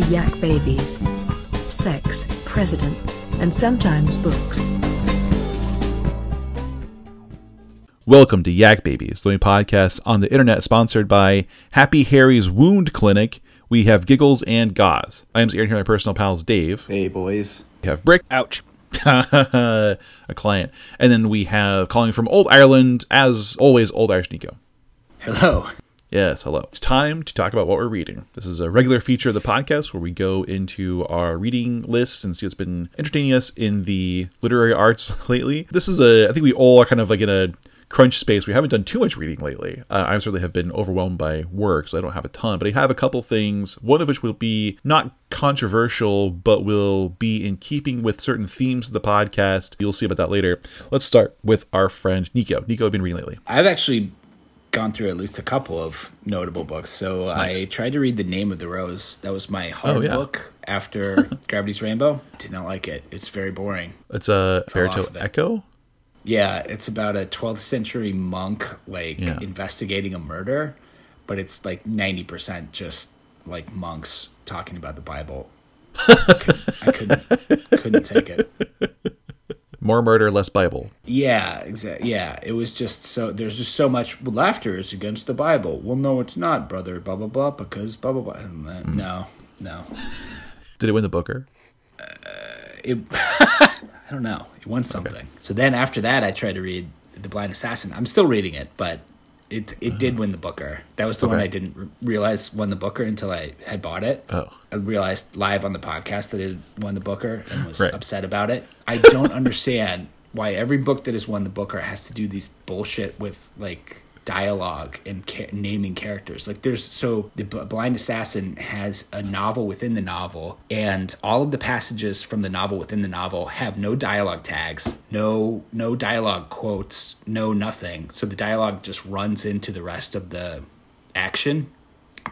the Yak Babies. Sex, presidents, and sometimes books. Welcome to Yak Babies, the only podcast on the internet sponsored by Happy Harry's Wound Clinic. We have Giggles and Gauze. I am Aaron here, my personal pals Dave. Hey, boys. We have Brick, Ouch. a client. And then we have calling from Old Ireland, as always, Old Irish Nico. Hello. Yes, hello. It's time to talk about what we're reading. This is a regular feature of the podcast where we go into our reading lists and see what's been entertaining us in the literary arts lately. This is a, I think we all are kind of like in a crunch space. We haven't done too much reading lately. Uh, I certainly have been overwhelmed by work, so I don't have a ton, but I have a couple things, one of which will be not controversial, but will be in keeping with certain themes of the podcast. You'll see about that later. Let's start with our friend Nico. Nico, have been reading lately? I've actually gone through at least a couple of notable books. So Nice. I tried to read The Name of the Rose. That was my hard Oh, yeah. book after Gravity's Rainbow. Did not like it. It's very boring. It's a fairy tale echo. Yeah, it's about a 12th century monk like Yeah. investigating a murder, but it's like 90% just like monks talking about the Bible. I couldn't, I couldn't, couldn't take it. More murder, less Bible. Yeah, exactly. Yeah, it was just so. There's just so much laughter is against the Bible. Well, no, it's not, brother. Blah blah blah. Because blah blah blah. Then, hmm. No, no. Did it win the Booker? Uh, it. I don't know. It won something. So then after that, I tried to read The Blind Assassin. I'm still reading it, but it it did win the Booker. That was the one I didn't r- realize won the Booker until I had bought it. Oh. I realized live on the podcast that it won the Booker and was Right. upset about it. I don't understand why every book that has won the Booker has to do these bullshit with like dialogue and ca- naming characters. Like there's so the B- Blind Assassin has a novel within the novel and all of the passages from the novel within the novel have no dialogue tags, no no dialogue quotes, no nothing. So the dialogue just runs into the rest of the action.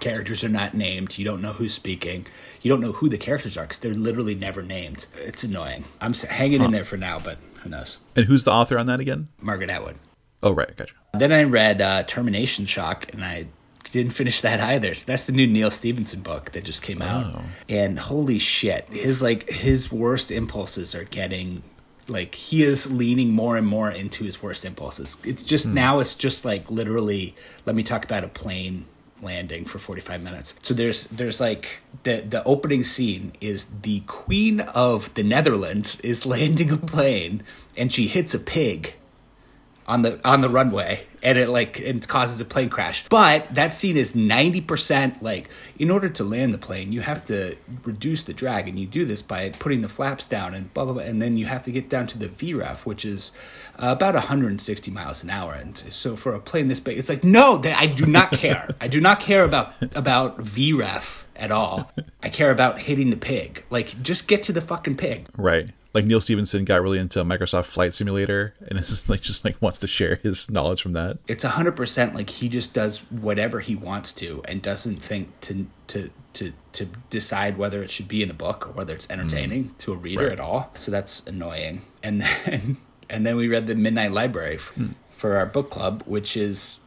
Characters are not named. You don't know who's speaking. You don't know who the characters are because they're literally never named. It's annoying. I'm hanging in there for now but who knows? And who's the author on that again? margaret atwood Oh, right. Gotcha. then i read uh, termination shock and i didn't finish that either so that's the new neal stephenson book that just came out Oh. and holy shit his like his worst impulses are getting like he is leaning more and more into his worst impulses it's just now it's just like literally let me talk about a plane landing for 45 minutes so there's there's like the the opening scene is the queen of the netherlands is landing a plane and she hits a pig on the on the runway and it like it causes a plane crash. But that scene is 90% like in order to land the plane you have to reduce the drag and you do this by putting the flaps down and blah blah blah and then you have to get down to the vref which is uh, about 160 miles an hour and so for a plane this big it's like no i do not care. I do not care about about vref at all. I care about hitting the pig. Like just get to the fucking pig. Right. Like Neal Stephenson got really into Microsoft Flight Simulator and is like just like wants to share his knowledge from that. it's a hundred percent like he just does whatever he wants to and doesn't think to to to to decide whether it should be in a book or whether it's mm. entertaining to a reader Right. at all. So that's annoying. And then and then we read the Midnight Library f- hmm. for our book club, which is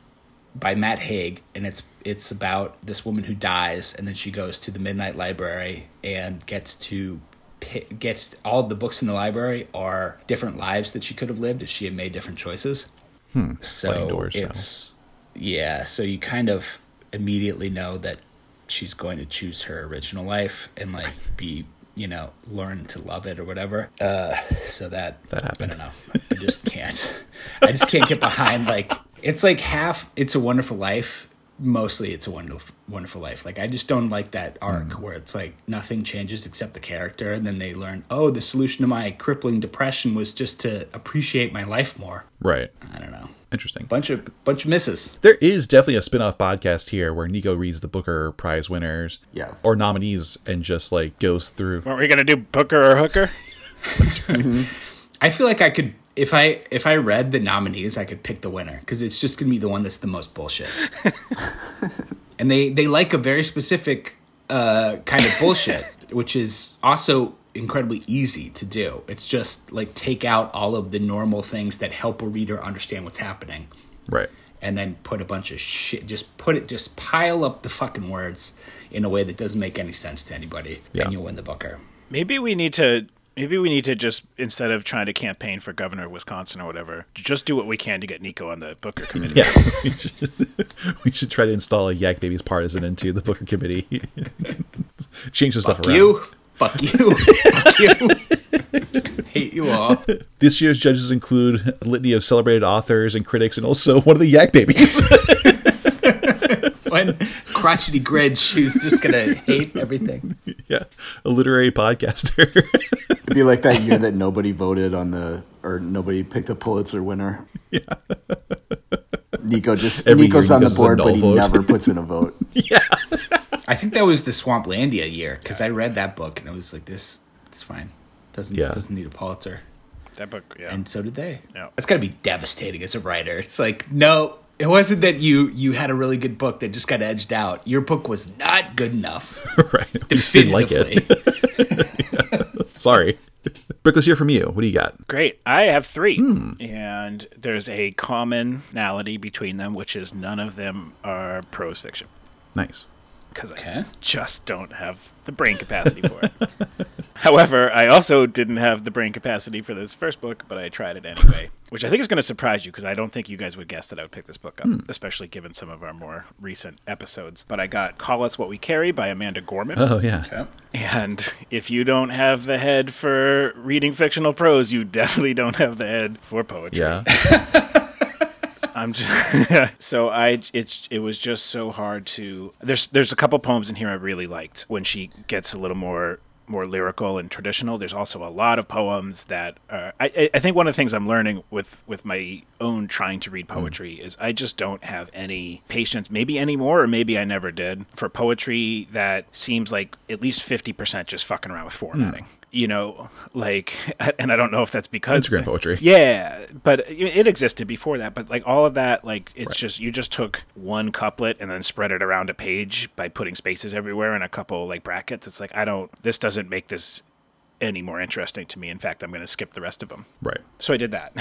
by Matt Haig, and it's it's about this woman who dies, and then she goes to the Midnight Library and gets to gets all the books in the library are different lives that she could have lived if she had made different choices. Sliding So doors it's yeah, so you kind of immediately know that she's going to choose her original life and like be you know learn to love it or whatever. Uh, so that That happened. I don't know. I just can't. I just can't get behind like it's like half. It's a Wonderful Life. Mostly, it's a wonderful, wonderful life. Like I just don't like that arc Mm. where it's like nothing changes except the character, and then they learn, oh, the solution to my crippling depression was just to appreciate my life more. Right. I don't know Interesting. bunch of bunch of misses. There is definitely a spin-off podcast here where Nico reads the Booker Prize winners Yeah. or nominees and just like goes through. aren't we gonna do Booker or Hooker? I feel like I could if I if I read the nominees, I could pick the winner because it's just gonna be the one that's the most bullshit. and they they like a very specific uh, kind of bullshit, which is also incredibly easy to do. It's just like take out all of the normal things that help a reader understand what's happening. Right. and then put a bunch of shit. Just put it. Just pile up the fucking words in a way that doesn't make any sense to anybody, Yeah. and you'll win the Booker. Maybe we need to. Maybe we need to just instead of trying to campaign for governor of Wisconsin or whatever, just do what we can to get Nico on the Booker committee. Yeah, we should, we should try to install a Yak Babies partisan into the Booker committee. Change the stuff around. you. Fuck you. Fuck you. Hate you all. This year's judges include a litany of celebrated authors and critics, and also one of the Yak Babies. When crotchety Grinch, who's just gonna hate everything. yeah, a literary podcaster. It'd be like that year that nobody voted on the or nobody picked a Pulitzer winner. Yeah. Nico just Every Nico's on the board, but he vote. never puts in a vote. yeah. I think that was the Swamplandia year because I read that book and I was like, "This, it's fine. Doesn't Yeah. doesn't need a Pulitzer." That book, yeah. And so did they. Yeah. It's got to be devastating as a writer. It's like, no, it wasn't that you you had a really good book that just got edged out. Your book was not good enough. right. We didn't like it. Sorry. Brick, let's hear from you. What do you got? Great. I have three. Hmm. And there's a commonality between them, which is none of them are prose fiction. Nice. Because Okay. I just don't have the brain capacity for it. However, I also didn't have the brain capacity for this first book, but I tried it anyway, which I think is going to surprise you because I don't think you guys would guess that I would pick this book up, hmm. especially given some of our more recent episodes. But I got Call Us What We Carry by Amanda Gorman. Oh yeah. Okay. And if you don't have the head for reading fictional prose, you definitely don't have the head for poetry. Yeah. I'm just so I it's it was just so hard to there's there's a couple poems in here I really liked when she gets a little more more lyrical and traditional. There's also a lot of poems that are, I I- think one of the things I'm learning with with my own trying to read mm. poetry is I just don't have any patience, maybe anymore, or maybe I never did for poetry that seems like at least fifty percent just fucking around with hmm. formatting. You know, like, and I don't know if that's because Instagram poetry. yeah, but it it existed before that. But like all of that, like it's just you just took one couplet and then spread it around a page by putting spaces everywhere and a couple like brackets. It's like I don't. This doesn't make this any more interesting to me. In fact, I'm going to skip the rest of them. Right. So I did that.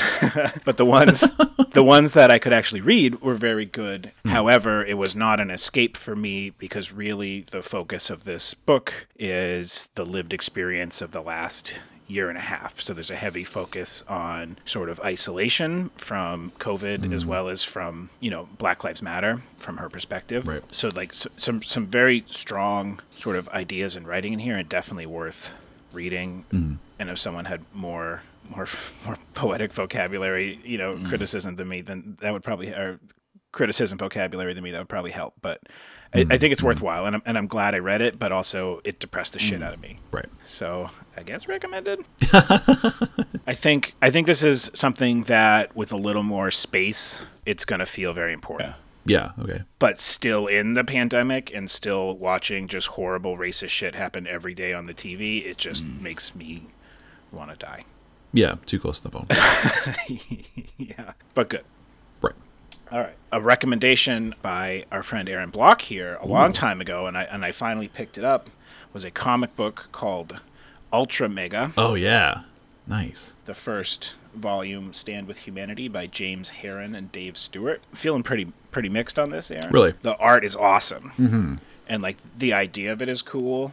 but the ones the ones that I could actually read were very good. Hmm. However, it was not an escape for me because really the focus of this book is the lived experience of the last year and a half. So there's a heavy focus on sort of isolation from COVID as hmm. well as from, you know, Black Lives Matter from her perspective. Right. So like s- some some very strong sort of ideas and writing in here and definitely worth reading. Mm-hmm. And if someone had more more more poetic vocabulary, you know, mm-hmm. criticism than me, then that would probably or criticism vocabulary than me that would probably help. But I, I mm-hmm. think it's worthwhile, and I'm and I'm glad I read it. But also, it depressed the shit out of me. Right. So I guess recommended. I think I think this is something that with a little more space, it's gonna feel very important. Yeah. Yeah, okay. But still in the pandemic and still watching just horrible racist shit happen every day on the TV, it just mm. makes me want to die. Yeah. Too close to the bone. yeah, but good. right. All right. A recommendation by our friend Aaron Block here a long time ago, and I and I finally picked it up, was a comic book called Ultramega, Oh yeah. Nice. the first volume Stand with Humanity by James Harren and Dave Stewart. Feeling pretty pretty mixed on this, Aaron. Really? The art is awesome. Mm-hmm. And like the idea of it is cool.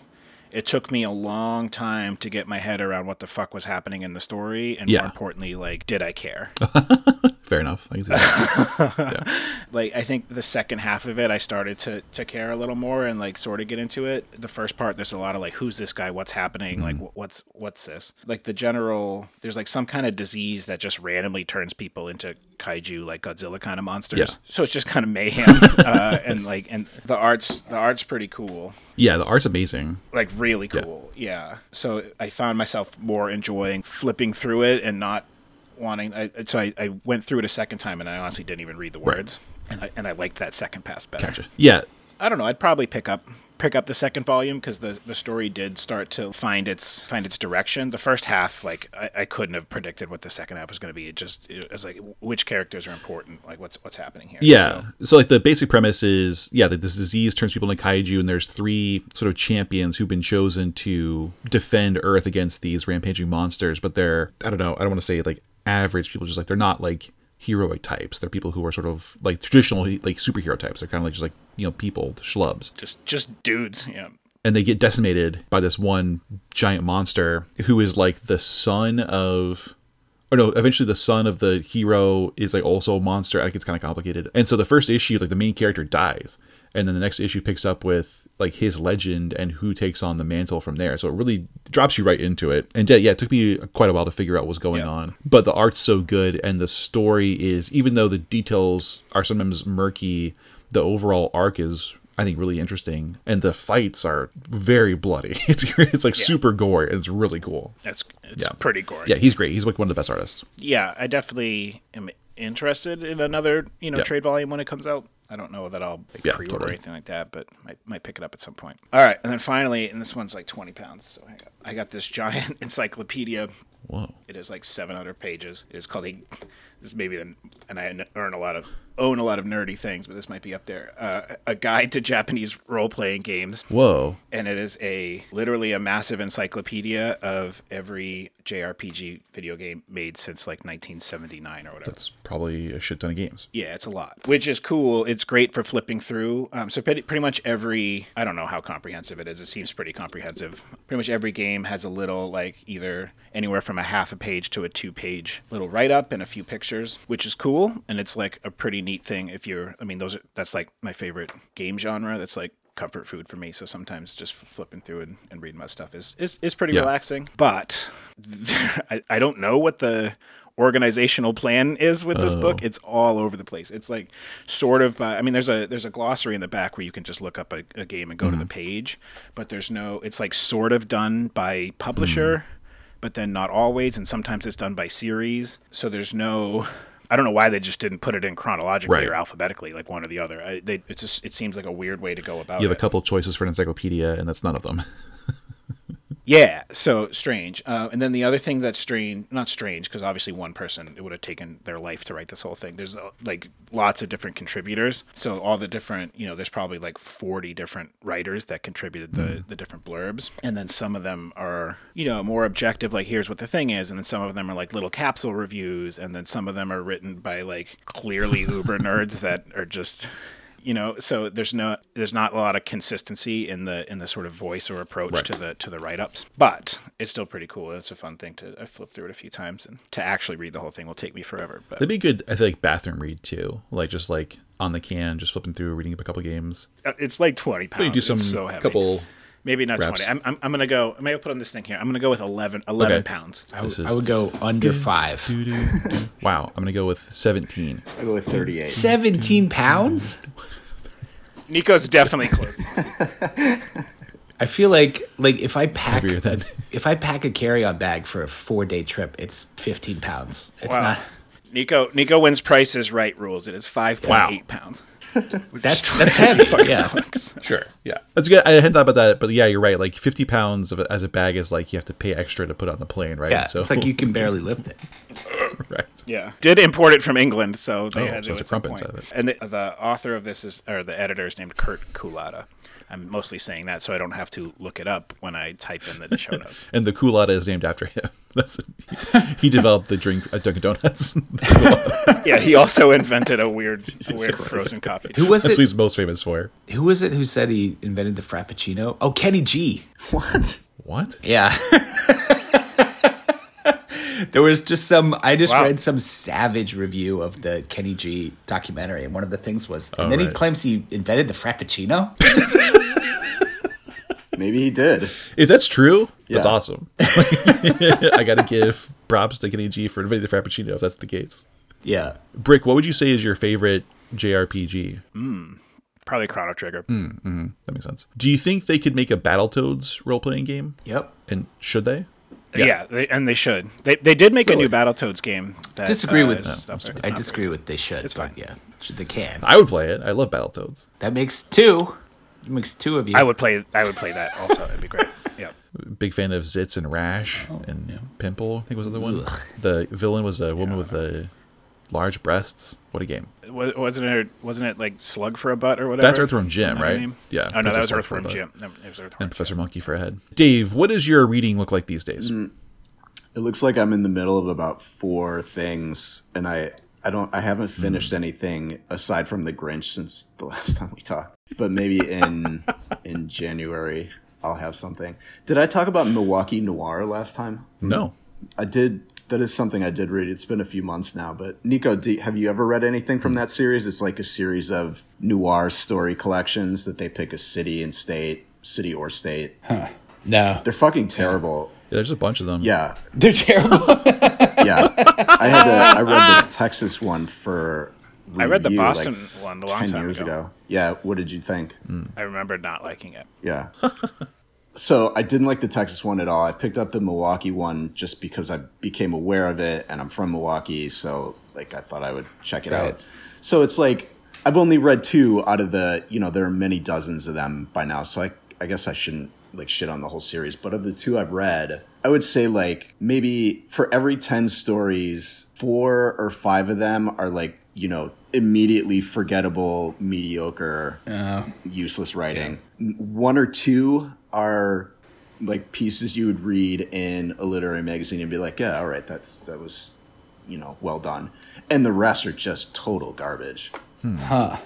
It took me a long time to get my head around what the fuck was happening in the story, and Yeah. more importantly, like, did I care? Fair enough. I can see that. like I think the second half of it I started to to care a little more and like sort of get into it. The first part there's a lot of like who's this guy? What's happening? Like wh- what's what's this? Like the general there's like some kind of disease that just randomly turns people into kaiju like Godzilla kind of monsters. Yeah. So it's just kind of mayhem uh, and like and the art's the art's pretty cool yeah. The art's amazing. like really cool. Yeah. So I found myself more enjoying flipping through it and not wanting. I, so I, I went through it a second time and I honestly didn't even read the words, and I and I liked that second pass better. Gotcha. Yeah. I don't know. I'd probably pick up pick up the second volume because the the story did start to find its find its direction. The first half, like I, I couldn't have predicted what the second half was going to be. It just it was like which characters are important, like what's what's happening here. Yeah. So- So, like the basic premise is yeah that this disease turns people into kaiju, and there's three sort of champions who've been chosen to defend Earth against these rampaging monsters. But they're I don't know I don't want to say like average people, just like they're not like heroic types. They're people who are sort of like traditional like superhero types. They're kind of like just like you know people schlubs, Just just dudes. Yeah. and they get decimated by this one giant monster who is like the son of. Or no, eventually the son of the hero is like also a monster. It gets kind of complicated. And so the first issue, like the main character dies. And then the next issue picks up with like his legend and who takes on the mantle from there. So it really drops you right into it. And yeah, yeah, it took me quite a while to figure out what's going Yeah. on. But the art's so good and the story is even though the details are sometimes murky, the overall arc is I think really interesting. And the fights are very bloody. It's it's like super gory. It's really cool. That's it's Yeah. pretty gory. Yeah, he's great. He's like one of the best artists. yeah, I definitely am interested in another, you know, Yeah. trade volume when it comes out. I don't know that I'll like, Yeah, pre-order totally. or anything like that, but might might pick it up at some point. All right, and then finally, and this one's like twenty pounds. So I got, I got this giant encyclopedia. Whoa. It is like seven hundred pages. It is called a. This is maybe the, and I earn a lot of own a lot of nerdy things, but this might be up there. Uh, a guide to Japanese role playing games Whoa. and it is a literally a massive encyclopedia of every JRPG video game made since like 1979 or whatever. That's probably a shit ton of games. yeah, it's a lot, which is cool. It's great for flipping through. Um, so pretty, pretty much every I don't know how comprehensive it is. It seems pretty comprehensive. Pretty much every game has a little like either anywhere from a half a page to a two page little write up and a few pictures, which is cool. And it's like a pretty neat thing if you're. I mean, those are that's like my favorite game genre. That's like comfort food for me. So sometimes just flipping through and, and reading my stuff is, is, is pretty Yeah. relaxing. But I, I don't know what the organizational plan is with this book. Oh. It's all over the place. It's like sort of by, I mean there's a there's a glossary in the back where you can just look up a, a game and go to the mm-hmm. page, but there's no it's like sort of done by publisher, mm-hmm. But then not always and sometimes it's done by series. So there's no I don't know why they just didn't put it in chronologically Right. or alphabetically, like one or the other. I, they, it just it seems like a weird way to go about it. You have it. a couple choices for an encyclopedia, and that's none of them. Yeah, so strange. Uh, and then the other thing that's strange, not strange, because obviously one person, it would have taken their life to write this whole thing. There's uh, like lots of different contributors. So all the different, you know, there's probably like 40 different writers that contributed the, the different blurbs. And then some of them are, you know, more objective, like here's what the thing is. And then some of them are like little capsule reviews. And then some of them are written by like clearly uber nerds that are just you know so there's no there's not a lot of consistency in the in the sort of voice or approach to the to the write-ups but it's still pretty cool it's a fun thing to i flipped through it a few times and to actually read the whole thing will take me forever but That'd be good. I feel like bathroom read too, like just like on the can, just flipping through, reading up a couple games. uh, it's like 20 pounds Maybe do some it's so heavy couple. maybe not reps. 20 I'm, I'm, I'm gonna go maybe i'll put on this thing here i'm gonna go with 11 11 Okay. pounds I, would- is- I would go under five. Wow, I'm gonna go with 17. I go with 38. 17 pounds? Nico's definitely close I feel like like if I pack Heavier than- if I pack a carry-on bag for a four-day trip, it's 15 pounds. It's wow not. nico nico wins price is right rules it is 5.8 Wow. pounds That's that's heavy. Yeah. Sure. Yeah, that's good. I hadn't thought about that, but yeah, you're right. Like 50 pounds of it as a bag is like you have to pay extra to put on the plane, right? Yeah. So It's like you can barely lift it. right. Yeah, did import it from England, so they Oh, had so to it's a at some crump inside of it. And the, the author of this is, or the editor is named Kurt Kulata. I'm mostly saying that so I don't have to look it up when I type in the show notes. And the Coolatta is named after him. That's he developed the drink at Dunkin' Donuts. yeah, he also invented a weird, a weird frozen coffee. Who was That's what it? he's most famous for. Who was it who said he invented the frappuccino? Oh, Kenny G. What? What? Yeah. There was just some I just Wow. read some savage review of the Kenny G documentary and one of the things was and Oh, then he claims he invented the frappuccino. Maybe he did. If that's true, that's awesome. I gotta give props to Kenny G for inventing the Frappuccino if that's the case. yeah. Brick, what would you say is your favorite JRPG? Hmm. Probably Chrono Trigger. Hmm, hmm. That makes sense. Do you think they could make a Battletoads role playing game? Yep. And should they? Yeah, they, and they should. They they did make Really? a new Battletoads game. That, Disagree uh, with is that. I disagree with they should. It's but fine. Yeah. Should they can. I would play it. I love Battletoads. That makes two. It makes two of you. I would play. I would play that also. It'd be great. Yeah. Big fan of Zitz and Rash Oh, and Pimple. I think was the other one. Ugh. The villain was a woman with the large breasts. What a game! Wasn't it? Wasn't it like Slug for a butt or whatever? That's Earthworm Jim, that right? name? Yeah, Oh no, that was Slug Earthworm Jim. No, was Earthworm And Professor Jim. Monkey for a head. Dave, what does your reading look like these days? Mm. It looks like I'm in the middle of about four things, and I I don't. I haven't Hmm. finished anything aside from The Grinch since the last time we talked. But maybe in in January I'll have something. Did I talk about Milwaukee Noir last time? No. I did. That is something I did read. It's been a few months now. But Nico, do, have you ever read anything from hmm. that series? It's like a series of noir story collections that they pick a city and state, city or state. Huh. No, They're fucking terrible. Yeah, there's a bunch of them. Yeah, they're terrible. yeah. I had to, I read the Texas one for. I read the review, like, Boston one a long ten time years ago. ago. Yeah, what did you think? Hmm. I remember not liking it. Yeah. so I didn't like the Texas one at all. I picked up the Milwaukee one just because I became aware of it and I'm from Milwaukee, so like I thought I would check it Right. out. So it's like I've only read two out of the, you know, there are many dozens of them by now, so I I guess I shouldn't like shit on the whole series, but of the two I've read, I would say like maybe for every 10 stories, 4 or 5 of them are like, you know, immediately forgettable, mediocre useless writing. One or two are like pieces you would read in a literary magazine and be like, yeah, all right, that's that was, you know, well done. And the rest are just total garbage. Hmm. huh.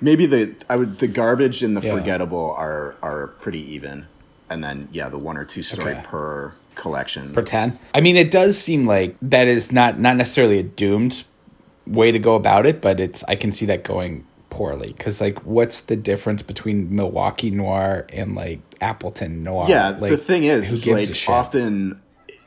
Maybe the I would the garbage and the Yeah. forgettable are are pretty even. And then yeah, the one or two story Okay. per collection. For ten. I mean, it does seem like that is not not necessarily a doomed way to go about it, but it's I can see that going poorly because like, what's the difference between Milwaukee Noir and like Appleton Noir? Yeah, like, the thing is, is like often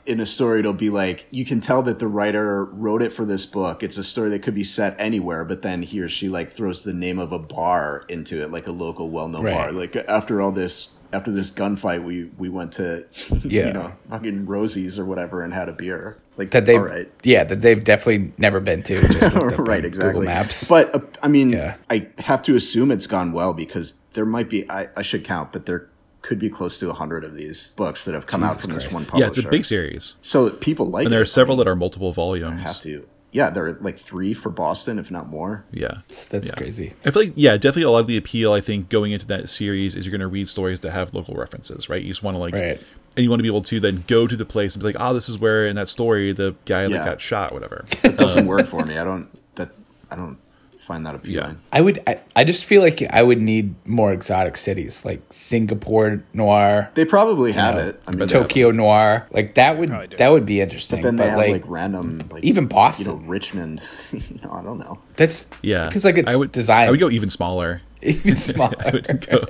in a story it'll be like you can tell that the writer wrote it for this book. It's a story that could be set anywhere, but then he or she like throws the name of a bar into it, like a local well-known Right. bar. Like after all this, after this gunfight, we we went to Yeah. you know fucking Rosie's or whatever and had a beer. Like that they all right. yeah that they've definitely never been to. Just right, exactly. Google Maps. But uh, I mean, Yeah. I have to assume it's gone well because there might be. I, I should count, but there could be close to hundred of these books that have come out Jesus from this one publisher. Yeah, it's a big series. So people like And there it. are several that are multiple volumes. have to. Yeah, there are like three for Boston, if not more. Yeah. That's, that's Yeah. crazy. I feel like, yeah, definitely a lot of the appeal, I think, going into that series is you're going to read stories that have local references, right? You just want to, like, Right. and you want to be able to then go to the place and be like, oh, this is where in that story the guy Yeah. that got shot, whatever. It doesn't um, work for me. I don't. That I don't find that appealing. I would. I, I just feel like I would need more exotic cities like Singapore Noir, They probably have know, it. I mean, Tokyo Noir. Like that would that would be interesting. But Then But, they have like, like, random, like even you Boston. know, Richmond. you know, I don't know. that's Yeah. Feels like it's I would, designed I would go even smaller. even smaller. I would go,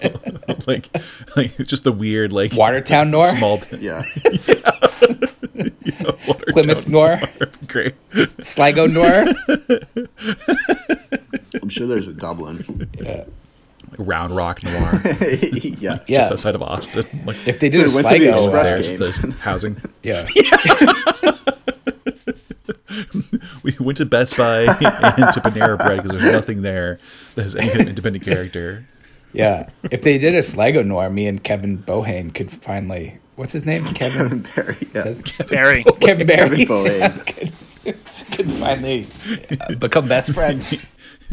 like, like, just a weird, like, Watertown Noir, small, t- Yeah, Watertown Plymouth Noir, Great. Sligo Noir. I'm sure there's a Dublin. Yeah. Round Rock Noir. yeah, Yeah, Just outside of Austin. Like, if they did a So we went to the Sligo, Express there's game. the housing. yeah, We went to Best Buy and to Panera Bread because there's nothing there that has any independent character. yeah. If they did a Sligo Noir, me and Kevin Bohane could finally. What's his name? Kevin. Barry. Yeah. Says, Barry. Kevin Barry. Kevin Bohane. could, could finally uh, become best friends.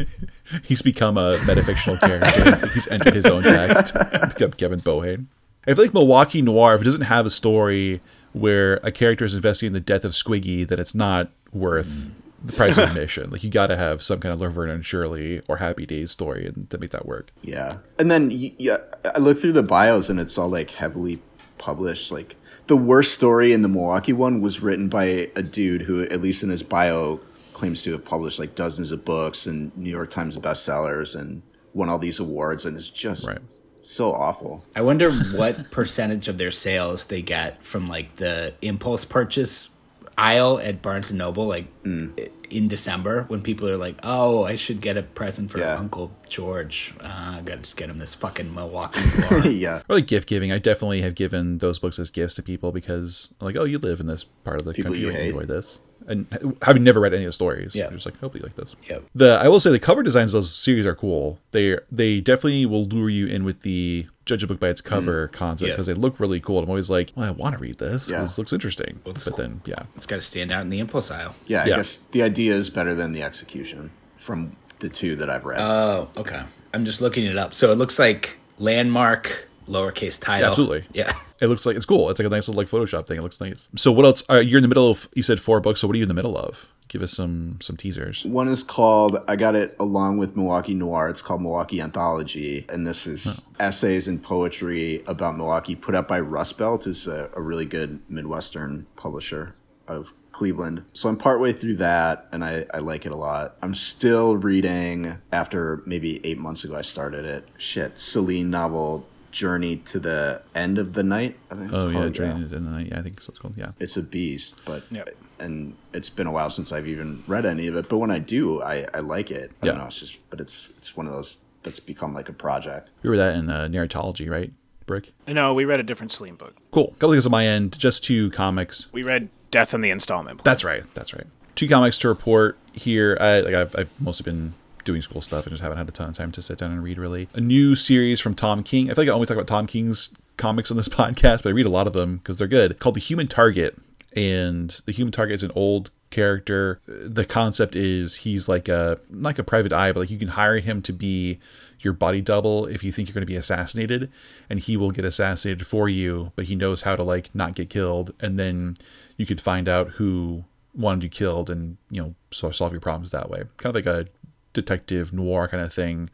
He's become a metafictional character. He's entered his own text. Become Kevin Bohane. I feel like Milwaukee Noir, if it doesn't have a story where a character is investigating the death of Squiggy, then it's not worth the price of admission. Like you got to have some kind of Laverne and Shirley or Happy Days story and to make that work. Yeah, and then yeah, I look through the bios and it's all like heavily published. Like the worst story in the Milwaukee one was written by a dude who, at least in his bio, claims to have published like dozens of books and New York Times bestsellers and won all these awards, and it's just Right. so awful. I wonder what percentage of their sales they get from like the impulse purchase aisle at Barnes and Noble, like in December when people are like, "Oh, I should get a present for Yeah. Uncle George. Uh, I gotta just get him this fucking Milwaukee Noir." yeah, Or like gift giving. I definitely have given those books as gifts to people because like, oh, you live in this part of the People country, you you enjoy this. And having never read any of the stories, Yeah. I'm just like, hope you like this. Yeah, The I will say the cover designs of those series are cool. They they definitely will lure you in with the judge a book by its mm-hmm. cover concept Yeah. because they look really cool. I'm always like, well, I want to read this. Yeah. This looks interesting. but then, yeah, it's got to stand out in the impulse aisle. yeah. Yeah. Guess the idea is better than the execution from the two that I've read. Oh, okay. I'm just looking it up. So it looks like landmark lowercase title. absolutely. Yeah. it looks like it's cool. It's like a nice little like Photoshop thing. It looks nice. So what else? Are, you're in the middle of. You said four books. So what are you in the middle of? give us some some teasers. One is called I got it along with Milwaukee Noir. It's called Milwaukee Anthology, and this is essays and poetry about Milwaukee put up by Rust Belt, who's a, a really good Midwestern publisher of Cleveland. So I'm partway through that, and I, I like it a lot. I'm still reading after maybe eight months ago I started it. Shit, Celine novel Journey to the End of the Night. I think it's Oh yeah, called, Journey to the Night. Yeah, I think that's what it's called. Yeah. it's a beast, but Yep. and it's been a while since I've even read any of it. But when I do, I, I like it. I Yeah. don't know. It's just, but it's it's one of those that's become like a project. We were that in uh, narratology, right? Brick. No, we read a different Celine book. Cool. Couple things on my end. Just two comics. We read Death in the Installment. Plan. That's right. That's right. Two comics to report here. I, like I've, I've mostly been doing school stuff and just haven't had a ton of time to sit down and read. Really, a new series from Tom King. I feel like I only talk about Tom King's comics on this podcast, but I read a lot of them because they're good. Called The Human Target, and the Human Target is an old character. The concept is he's like a like a private eye, but like you can hire him to be your body double if you think you're going to be assassinated and he will get assassinated for you but he knows how to like not get killed and then you could find out who wanted you killed and you know of solve your problems that way kind of like a detective noir kind of thing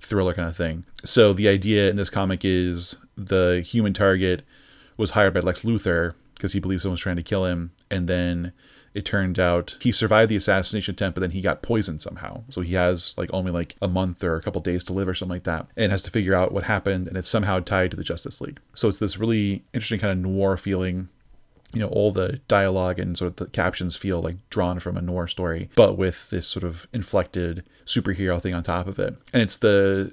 thriller kind of thing so the idea in this comic is the human target was hired by lex luthor because he believes someone's trying to kill him and then it turned out he survived the assassination attempt, but then he got poisoned somehow. So he has like only like a month or a couple days to live or something like that, and has to figure out what happened. And it's somehow tied to the Justice League. So it's this really interesting kind of noir feeling. You know, all the dialogue and sort of the captions feel like drawn from a noir story, but with this sort of inflected superhero thing on top of it. And it's the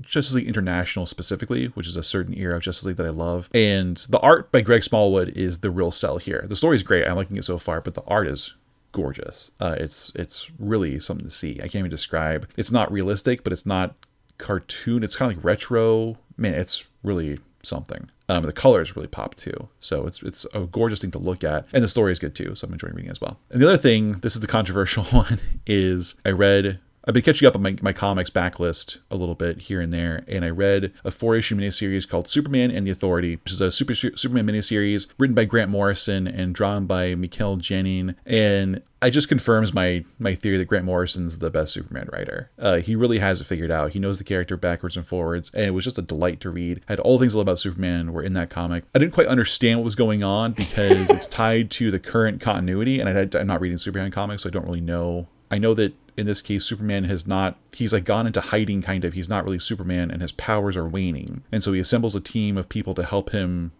Justice League International specifically, which is a certain era of Justice League that I love. And the art by Greg Smallwood is the real sell here. The story is great. I'm liking it so far, but the art is gorgeous. Uh, it's it's really something to see. I can't even describe. It's not realistic, but it's not cartoon. It's kind of like retro. Man, it's really something. Um, the colors really pop too, so it's it's a gorgeous thing to look at, and the story is good too. So I'm enjoying reading as well. And the other thing, this is the controversial one, is I read I've been catching up on my, my comics backlist a little bit here and there, and I read a four issue miniseries called Superman and the Authority, which is a super Superman miniseries written by Grant Morrison and drawn by Mikel Janin. And it just confirms my my theory that Grant Morrison's the best Superman writer. Uh, he really has it figured out. He knows the character backwards and forwards, and it was just a delight to read. had all the things I love about Superman were in that comic. I didn't quite understand what was going on because it's tied to the current continuity, and I, I'm not reading Superman comics, so I don't really know. I know that in this case, Superman has not, he's like gone into hiding kind of. He's not really Superman and his powers are waning. And so he assembles a team of people to help him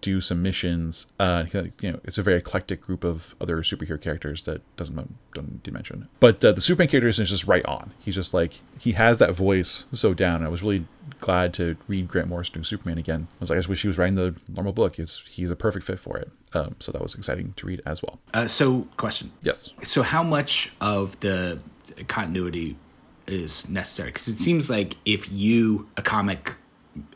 do some missions. Uh, you know, it's a very eclectic group of other superhero characters that doesn't don't mention. But uh, the Superman character is just right on. He's just like he has that voice so down. I was really glad to read Grant Morrison doing Superman again. I was like, I just wish he was writing the normal book. It's he's a perfect fit for it. Um, so that was exciting to read as well. Uh, so, question. Yes. So, how much of the continuity is necessary? Because it seems like if you, a comic,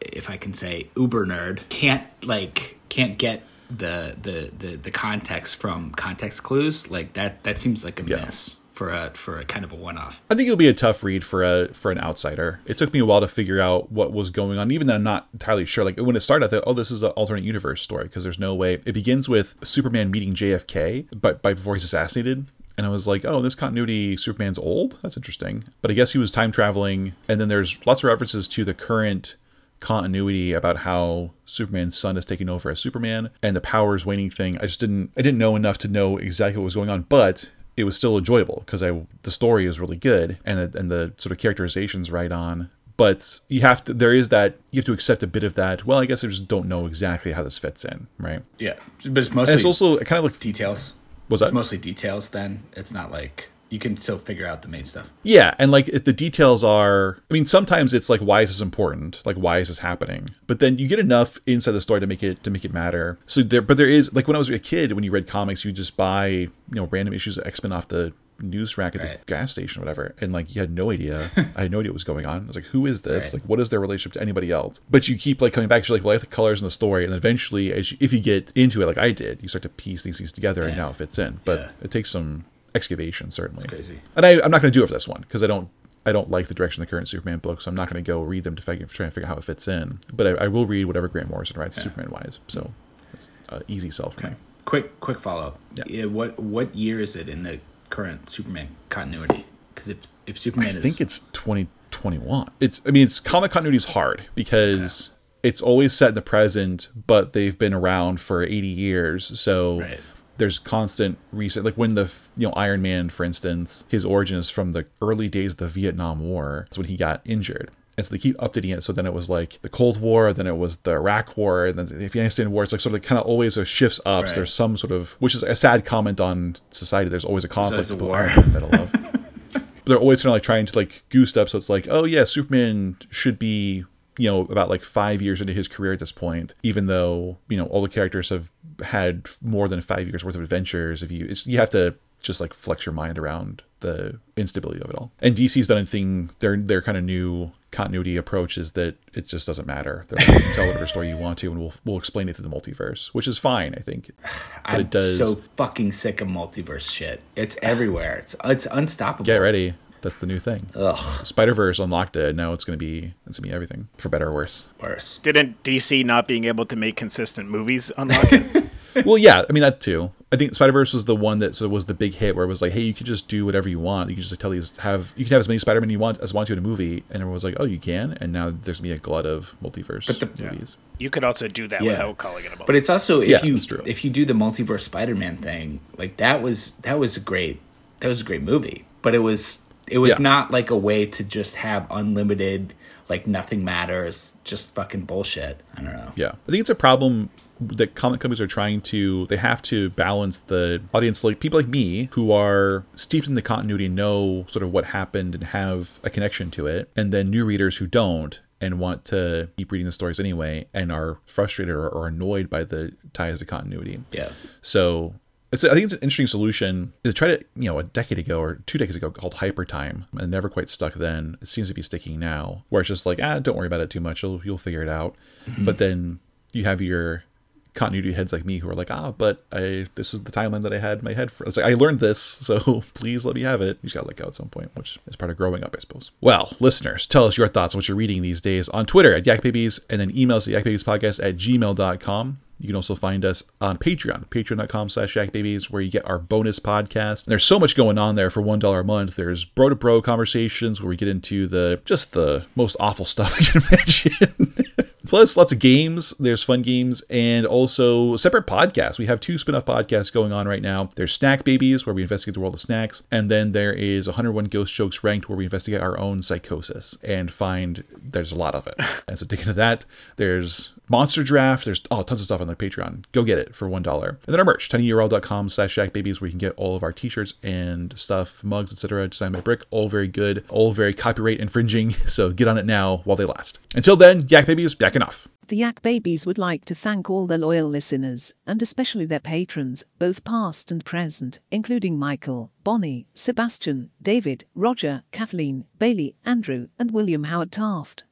if I can say, uber nerd, can't like can't get the the the, the context from context clues, like that that seems like a Yeah. miss for a for a kind of a one off. I think it'll be a tough read for a for an outsider. It took me a while to figure out what was going on, even though I'm not entirely sure. Like when it started, I thought, "Oh, this is an alternate universe story," because there's no way. It begins with Superman meeting JFK, but by before he's assassinated, and I was like, "Oh, this continuity, Superman's old. That's interesting." But I guess he was time traveling, and then there's lots of references to the current continuity about how Superman's son is taking over as Superman and the powers waning thing. I just didn't I didn't know enough to know exactly what was going on, but it was still enjoyable because I the story is really good and the, and the sort of characterization's right on. But you have to there is that you have to accept a bit of that. Well, I guess I just don't know exactly how this fits in, right? Yeah, but it's And mostly it's also kind of like details. Was It's mostly details. Then it's not like you can still figure out the main stuff. Yeah, and like if the details are, I mean, sometimes it's like, why is this important? Like, why is this happening? But then you get enough inside the story to make it to make it matter. So there, but there is like when I was a kid, when you read comics, you just buy you know random issues of X Men off the news rack at Right. the gas station or whatever, and like you had no idea. I had no idea what was going on. I was like, who is this? Right. Like, what is their relationship to anybody else? But you keep like coming back to like, well, I like the colors in the story, and eventually, as you, if you get into it, like I did, you start to piece these things together, and now it fits in. But Yeah. it takes some excavation, certainly crazy. and I, I'm not going to do it for this one because I don't I don't like the direction of the current Superman book, so I'm not going to go read them to figure, try and figure out how it fits in. But I, I will read whatever Grant Morrison writes Superman wise. So mm. it's an easy sell for me. Quick quick follow up. Yeah. Yeah. What what year is it in the current Superman continuity? Because if if Superman I is think it's 2021. It's I mean it's comic continuity is hard because it's always set in the present, but they've been around for 80 years. So Right. there's constant reset like when the you know Iron Man for instance, his origin is from the early days of the Vietnam War. That's when he got injured. And so they keep updating it. So then it was like the Cold War, then it was the Iraq War, and then the Afghanistan War. It's like sort of like kind of always a shifts up. So Right. there's some sort of, which is a sad comment on society. There's always a conflict always a war. In the middle of but they're always kind of like trying to like goose up. So it's like, oh yeah, Superman should be you know about like five years into his career at this point, even though you know all the characters have had more than five years worth of adventures. If you it's, you have to just like flex your mind around the instability of it all. And DC's done a thing. Their their kind of new continuity approach is that it just doesn't matter. They're like, you can tell whatever story you want to, and we'll we'll explain it to the multiverse, which is fine, I think. But I'm it does. so fucking sick of multiverse shit. It's everywhere. It's it's unstoppable. Get ready. That's the new thing. Ugh, Spider Verse unlocked it. Now it's gonna be it's gonna be everything for better or worse. worse. Didn't DC not being able to make consistent movies unlock it? well, yeah, I mean that too. I think Spider Verse was the one that sort of was the big hit where it was like, hey, you can just do whatever you want. You can just like, tell these have you can have as many Spider Man you want as want to in a movie, and everyone was like, oh, you can. And now there's gonna be a glut of multiverse the- movies. you could also do that Yeah. without calling it a Multiverse. But it's also if Yeah, you if you do the multiverse Spider-Man thing, like that was that was a great that was a great movie. But it was it was Yeah. not like a way to just have unlimited like nothing matters, just fucking bullshit. I don't know. Yeah, I think it's a problem that comic companies are trying to. They have to balance the audience, like people like me who are steeped in the continuity, know sort of what happened and have a connection to it, and then new readers who don't and want to keep reading the stories anyway and are frustrated or, or annoyed by the ties to continuity. Yeah. So it's, I think it's an interesting solution. They tried it, you know, a decade ago or two decades ago called Hyper Time, and never quite stuck then. It seems to be sticking now, where it's just like, ah, don't worry about it too much. You'll you'll figure it out. But then you have your continuity heads like me who are like, ah, but I this is the timeline that I had in my head for. It's like I learned this, so please let me have it. You just gotta let go at some point, which is part of growing up, I suppose. Well, listeners, tell us your thoughts on what you're reading these days on Twitter at YakBabies, and then email us at yakbabiespodcast at gmail.com. You can also find us on Patreon, patreon.com slash yakbabies, where you get our bonus podcast. And there's so much going on there for $1 a month. There's bro to bro conversations where we get into the just the most awful stuff I can imagine. Plus, lots of games. There's fun games and also separate podcasts. We have two spin off podcasts going on right now. There's Snack Babies, where we investigate the world of snacks. And then there is 101 Ghost Jokes Ranked, where we investigate our own psychosis and find there's a lot of it. and so, dig into that. There's Monster Draft. There's oh, tons of stuff on their Patreon. Go get it for $1. And then our merch, tinyurl.com slash shackbabies, where you can get all of our t shirts and stuff, mugs, etc., designed by Brick. All very good, all very copyright infringing. So, get on it now while they last. Until then, Yak Babies, yak enough. The Yak Babies would like to thank all their loyal listeners, and especially their patrons, both past and present, including Michael, Bonnie, Sebastian, David, Roger, Kathleen, Bailey, Andrew, and William Howard Taft.